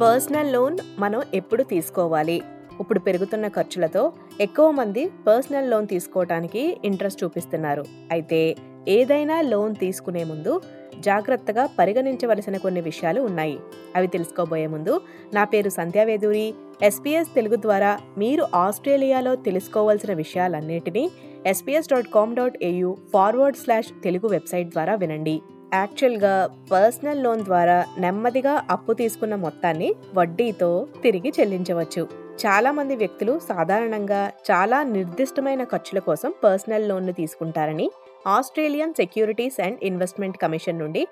Personal loan మనం ఎప్పుడు తీసుకోవాలి? ఇప్పుడు పెరుగుతున్న ఖర్చులతో ఎక్కువ మంది పర్సనల్ లోన్ తీసుకోవటానికి ఇంట్రెస్ట్ చూపిస్తున్నారు. అయితే ఏదైనా లోన్ తీసుకునే ముందు జాగ్రత్తగా పరిగణించవలసిన కొన్ని విషయాలు ఉన్నాయి. అవి తెలుసుకోబోయే ముందు నా పేరు సంధ్యావేదూరి ఎస్పీఎస్ తెలుగు ద్వారా మీరు ఆస్ట్రేలియాలో తెలుసుకోవాల్సిన విషయాలన్నిటినీ SBS dot com dot au forward slash Telugu website ద్వారా వినండి. యాక్చువల్గా పర్సనల్ లోన్ ద్వారా నెమ్మదిగా అప్పు తీసుకున్న మొత్తాన్ని వడ్డీతో తిరిగి చెల్లించవచ్చు. చాలా మంది వ్యక్తులు సాధారణంగా చాలా నిర్దిష్టమైన ఖర్చుల కోసం పర్సనల్ లోన్లు తీసుకుంటారని Australian Securities and Investment Commission నుండి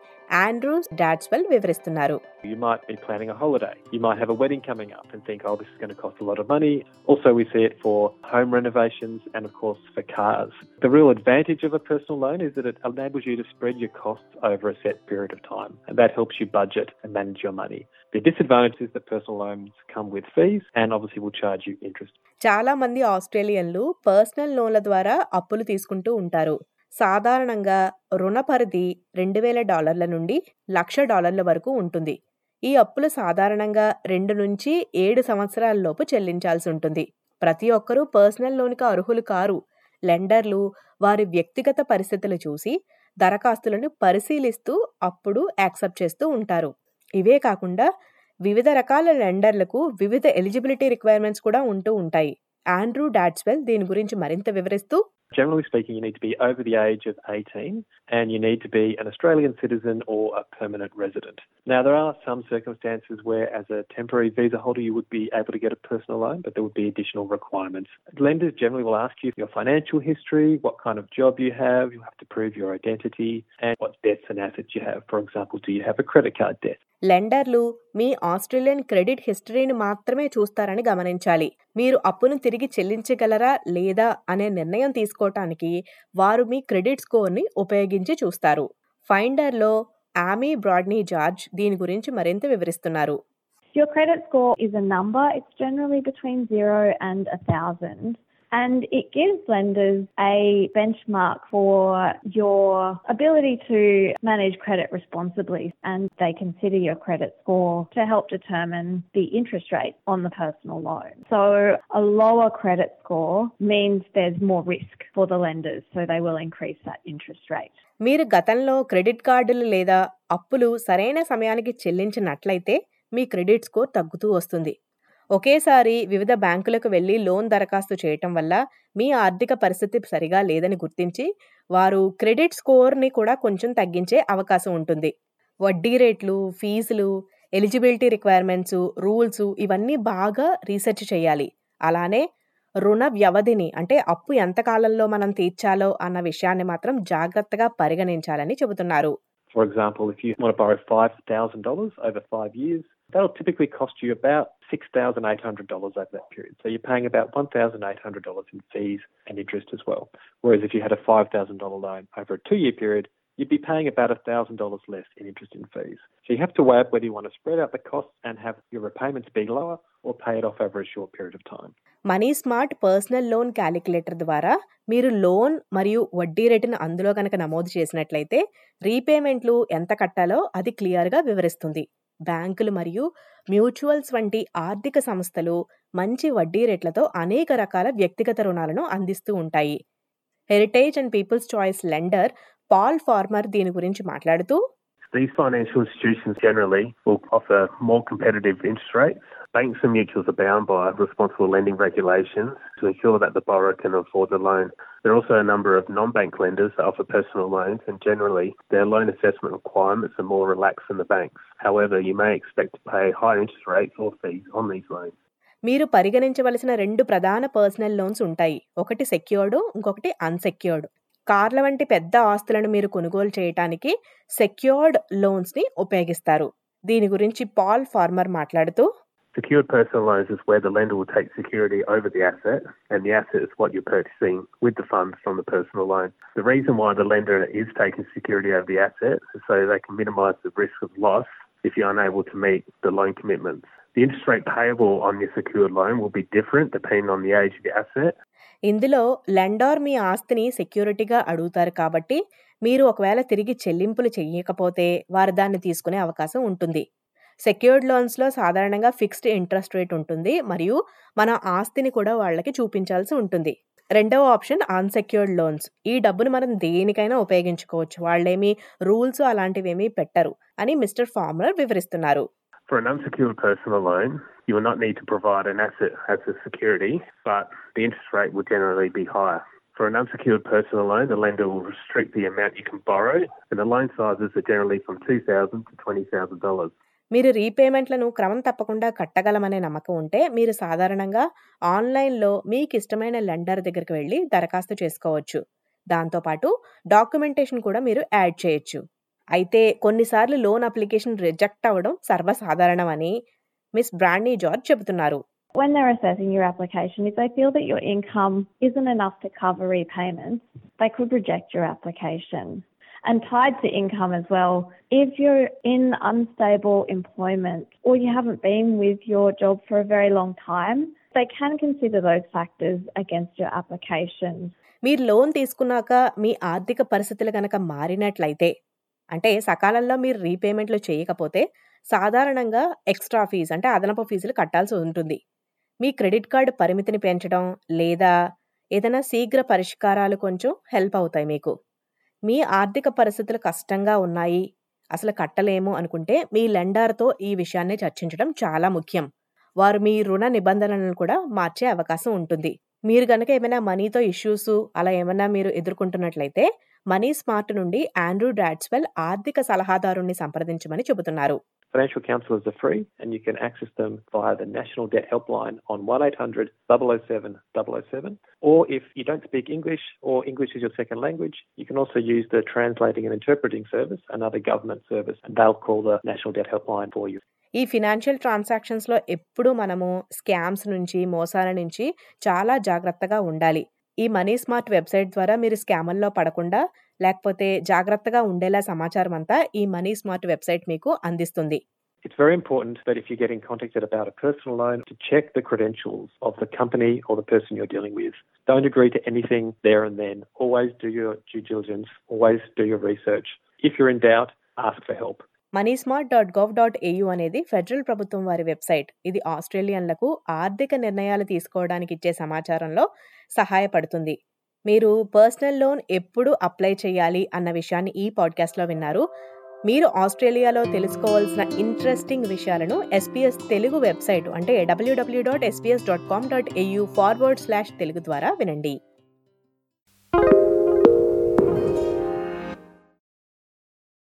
ఆండ్రూస్ డాట్స్వెల్ వివరిస్తున్నారు You might be planning a holiday. You might have a wedding coming up and think, oh, this is going to cost a lot of money. Also, we see it for home renovations and, of course, for cars. The real advantage of a personal loan is that it enables you to spread your costs over a set period of time. And that helps you budget and manage your money. The disadvantage is that personal loans come with fees and obviously will charge you interest. చాలా మంది ఆస్ట్రేలియన్లు personal లోన్ల ద్వారా అప్పులు తీసుకుంటూ ఉంటారు సాధారణంగా రుణ పరిధి రెండు వేల డాలర్ల నుండి లక్ష డాలర్ల వరకు ఉంటుంది. ఈ అప్పులు సాధారణంగా రెండు నుంచి ఏడు సంవత్సరాలలోపు చెల్లించాల్సి ఉంటుంది. ప్రతి ఒక్కరూ పర్సనల్ లోన్కి అర్హులు కారు. లెండర్లు వారి వ్యక్తిగత పరిస్థితులు చూసి దరఖాస్తులను పరిశీలిస్తూ అప్పుడు యాక్సెప్ట్ చేస్తూ ఉంటారు. ఇవే కాకుండా వివిధ రకాల లెండర్లకు వివిధ ఎలిజిబిలిటీ రిక్వైర్మెంట్స్ కూడా ఉంటూ ఉంటాయి. ఆండ్రూ డాట్స్వెల్ దీని గురించి మరింత వివరిస్తూ Generally speaking, you need to be over the age of 18 and you need to be an Australian citizen or a permanent resident. Now, there are some circumstances where, as a temporary visa holder, you would be able to get a personal loan, but there would be additional requirements. Lenders generally will ask you your financial history, what kind of job you have, you have to prove your identity, and what debts and assets you have. For example, do you have a credit card debt? లెండర్లు మీ Australian credit హిస్టరీని మాత్రమే చూస్తారని గమనించాలి మీరు అప్పును తిరిగి చెల్లించగలరా లేదా అనే నిర్ణయం తీసుకోవటానికి వారు మీ క్రెడిట్ స్కోర్ని ఉపయోగించి చూస్తారు ఫైండర్లో ఆమీ బ్రాడ్నీ జార్జ్ దీని గురించి మరింత వివరిస్తున్నారు Your credit score is a number. It's generally between zero and a thousand. And it gives lenders a benchmark for your ability to manage credit responsibly. And they consider your credit score to help determine the interest rate on the personal loan. So a lower credit score means there's more risk for the lenders. So they will increase that interest rate. మీరు గతంలో credit కార్డులు లేదా అప్పులు సరైన సమయానికి చెల్లించినట్లయితే మీ credit score తగ్గుతూ వస్తుంది ఒకేసారి వివిధ బ్యాంకులకు వెళ్ళి లోన్ దరఖాస్తు చేయటం వల్ల మీ ఆర్థిక పరిస్థితి సరిగా లేదని గుర్తించి వారు క్రెడిట్ స్కోర్ని కూడా కొంచెం తగ్గించే అవకాశం ఉంటుంది. వడ్డీ రేట్లు ఫీజులు ఎలిజిబిలిటీ రిక్వైర్మెంట్స్ రూల్స్ ఇవన్నీ బాగా రీసెర్చ్ చేయాలి. అలానే రుణ వ్యవధిని అంటే అప్పు ఎంత కాలంలో మనం తీర్చాలో అన్న విషయాన్ని మాత్రం జాగ్రత్తగా పరిగణించాలని చెబుతున్నారు. For example, if you want to borrow $5,000 over five years, that'll typically cost you about $6,800 over that period. So you're paying about $1,800 in fees and interest as well. Whereas if you had a $5,000 loan over a two year period, you'd be paying about $1,000 less in interest and fees. So you have to weigh up whether you want to spread out the costs and have your repayments be lower or pay it off over a short period of time. Money smart personal loan calculator ద్వారా మీరు loan మరియు వడ్డీ రేటును అందులో కనుక నమోదు చేసినట్లయితే రీపేమెంట్లు ఎంత కట్టాలో అది క్లియర్గా వివరిస్తుంది బ్యాంకులు మరియు మ్యూచువల్స్ వంటి ఆర్థిక సంస్థలు మంచి వడ్డీ రేట్లతో అనేక రకాల వ్యక్తిగత రుణాలను అందిస్తూ ఉంటాయి. Heritage and People's Choice lender Paul Farmer దీని గురించి మాట్లాడుతూ These financial institutions generally will offer more competitive interest rates. Banks and mutuals are bound by responsible lending regulations to ensure that the borrower can afford the loan. There are also a number of non-bank lenders that offer personal loans and generally their loan assessment requirements are more relaxed than the banks. However, you may expect to pay higher interest rates or fees on these loans. మీరు పరిగణించవలసిన రెండు ప్రధాన personal loans ఉంటాయి ఒకటి secured ఇంకొకటి unsecured కార్ల వంటి పెద్ద ఆస్తులను మీరు కొనుగోలు చేయటానికి సెక్యూర్డ్ లోన్స్ని ఉపయోగిస్తారు దీని గురించి పాల్ ఫార్మర్ మాట్లాడుతూ Secured personal loans is where the lender will take security over the asset, and the asset is what you're purchasing with the funds from the personal loan. The reason why the lender is taking security over the asset is so they can minimise the risk of loss if you're unable to meet the loan commitments. The interest rate payable on your secured loan will be different depending on the age of the asset. ఇందులో lender మీ ఆస్తిని సెక్యూరిటీగా అడుగుతారు కాబట్టి మీరు ఒకవేళ తిరిగి చెల్లింపులు చెయ్యకపోతే వారు దాన్ని తీసుకునే అవకాశం ఉంటుంది సెక్యూర్డ్ లోన్స్‌లో సాధారణంగా ఫిక్స్డ్ ఇంట్రెస్ట్ రేట్ ఉంటుంది. మరియు మన ఆస్తిని కూడా వాళ్ళకి చూపించాల్సి ఉంటుంది. రెండవ ఆప్షన్ అన్‌సెక్యూర్డ్ లోన్స్. ఈ డబ్బును మనం దేనికైనా ఉపయోగించుకోవచ్చు. వాళ్ళేమి రూల్స్ అలాంటివేమీ పెట్టరు అని మిస్టర్ ఫార్మర్ వివరిస్తున్నారు. For an unsecured personal loan, you will not need to provide an asset as a security, but the interest rate will generally be higher. For an unsecured personal loan, the lender will restrict the amount you can borrow, and the loan sizes are generally from $2,000 to $20,000. మీరు రీపేమెంట్‌లను క్రమం తప్పకుండా కట్టగలమనే నమ్మకం ఉంటే, మీరు సాధారణంగా ఆన్‌లైన్‌లో మీకు ఇష్టమైన లెండర్ దగ్గరికి వెళ్ళి దరఖాస్తు చేసుకోవచ్చు. దాంతోపాటు డాక్యుమెంటేషన్ కూడా మీరు యాడ్ చేయొచ్చు. అయితే కొన్నిసార్లు లోన్ అప్లికేషన్ రిజెక్ట్ అవ్వడం సర్వసాధారణమని మిస్ బ్రాండీ జార్జ్ చెబుతున్నారు. When they're assessing your application, if they feel that your income isn't enough to cover repayments, they could reject your application. And tied to income as well, if you're in unstable employment or you haven't been with your job for a very long time, they can consider those factors against your application. మీరు loan తీసుకున్నాక మీ ఆర్థిక పరిస్థితులు గనక మారినట్లయితే, అంటే సకాలంలో మీరు రీపేమెంట్‌లు చేయకపోతే సాధారణంగా ఎక్స్‌ట్రా ఫీజు అంటే అదనపు ఫీజులు కట్టాల్సి ఉంటుంది. మీ క్రెడిట్ కార్డ్ పరిమితిని పెంచడం లేదా ఏదైనా శీఘ్ర పరిష్కారాలు కొంచెం హెల్ప్ అవుతాయి మీకు. మీ ఆర్థిక పరిస్థితులు కష్టంగా ఉన్నాయి, అసలు కట్టలేము అనుకుంటే మీ లెండర్‌తో ఈ విషయాన్ని చర్చించడం చాలా ముఖ్యం. వారు మీ రుణ నిబంధనలను కూడా మార్చే అవకాశం ఉంటుంది. మీరు గనక ఏమైనా మనీతో ఇష్యూస్ అలా ఏమైనా మీరు ఎదుర్కొంటున్నట్లయితే మనీ స్మార్ట్ నుండి ఆండ్రూ డాడ్స్‌వెల్ ఆర్థిక సలహాదారుణ్ణి సంప్రదించమని చెబుతున్నారు. Financial counsellors are free and you can access them via the National Debt Helpline on 1800 007 007. Or if you don't speak English or English is your second language, you can also use the Translating and Interpreting Service, another government service, and they'll call the National Debt Helpline for you. ఈ financial ట్రాన్సాక్షన్స్‌లో ఎప్పుడూ మనము scams నుంచి, మోసాల నుంచి చాలా జాగ్రత్తగా ఉండాలి. ఈ మనీ స్మార్ట్ వెబ్‌సైట్ ద్వారా మీరు స్కాముల్లో పడకుండా, లేకపోతే జాగ్రత్తగా ఉండేలా సమాచారం అంతా ఈ మనీ స్మార్ట్ వెబ్‌సైట్ మీకు అందిస్తుంది. It's very important that if you're getting contacted about a personal loan, to check the credentials of the company or the person you're dealing with. Don't agree to anything there and then. Always do your due diligence. Always do your research. If you're in doubt, ask for help. Moneysmart dot gov dot au అనేది federal ప్రభుత్వం వారి website. ఇది ఆస్ట్రేలియన్లకు ఆర్థిక నిర్ణయాలు తీసుకోవడానికి ఇచ్చే సమాచారంలో సహాయపడుతుంది. మీరు పర్సనల్ లోన్ ఎప్పుడు అప్లై చేయాలి అన్న విషయాన్ని ఈ పాడ్‌కాస్ట్‌లో విన్నారు. మీరు ఆస్ట్రేలియాలో తెలుసుకోవాల్సిన ఇంట్రెస్టింగ్ విషయాలను ఎస్పీఎస్ తెలుగు వెబ్‌సైట్ అంటే W W dot SBS dot com dot AU forward slash Telugu ద్వారా వినండి.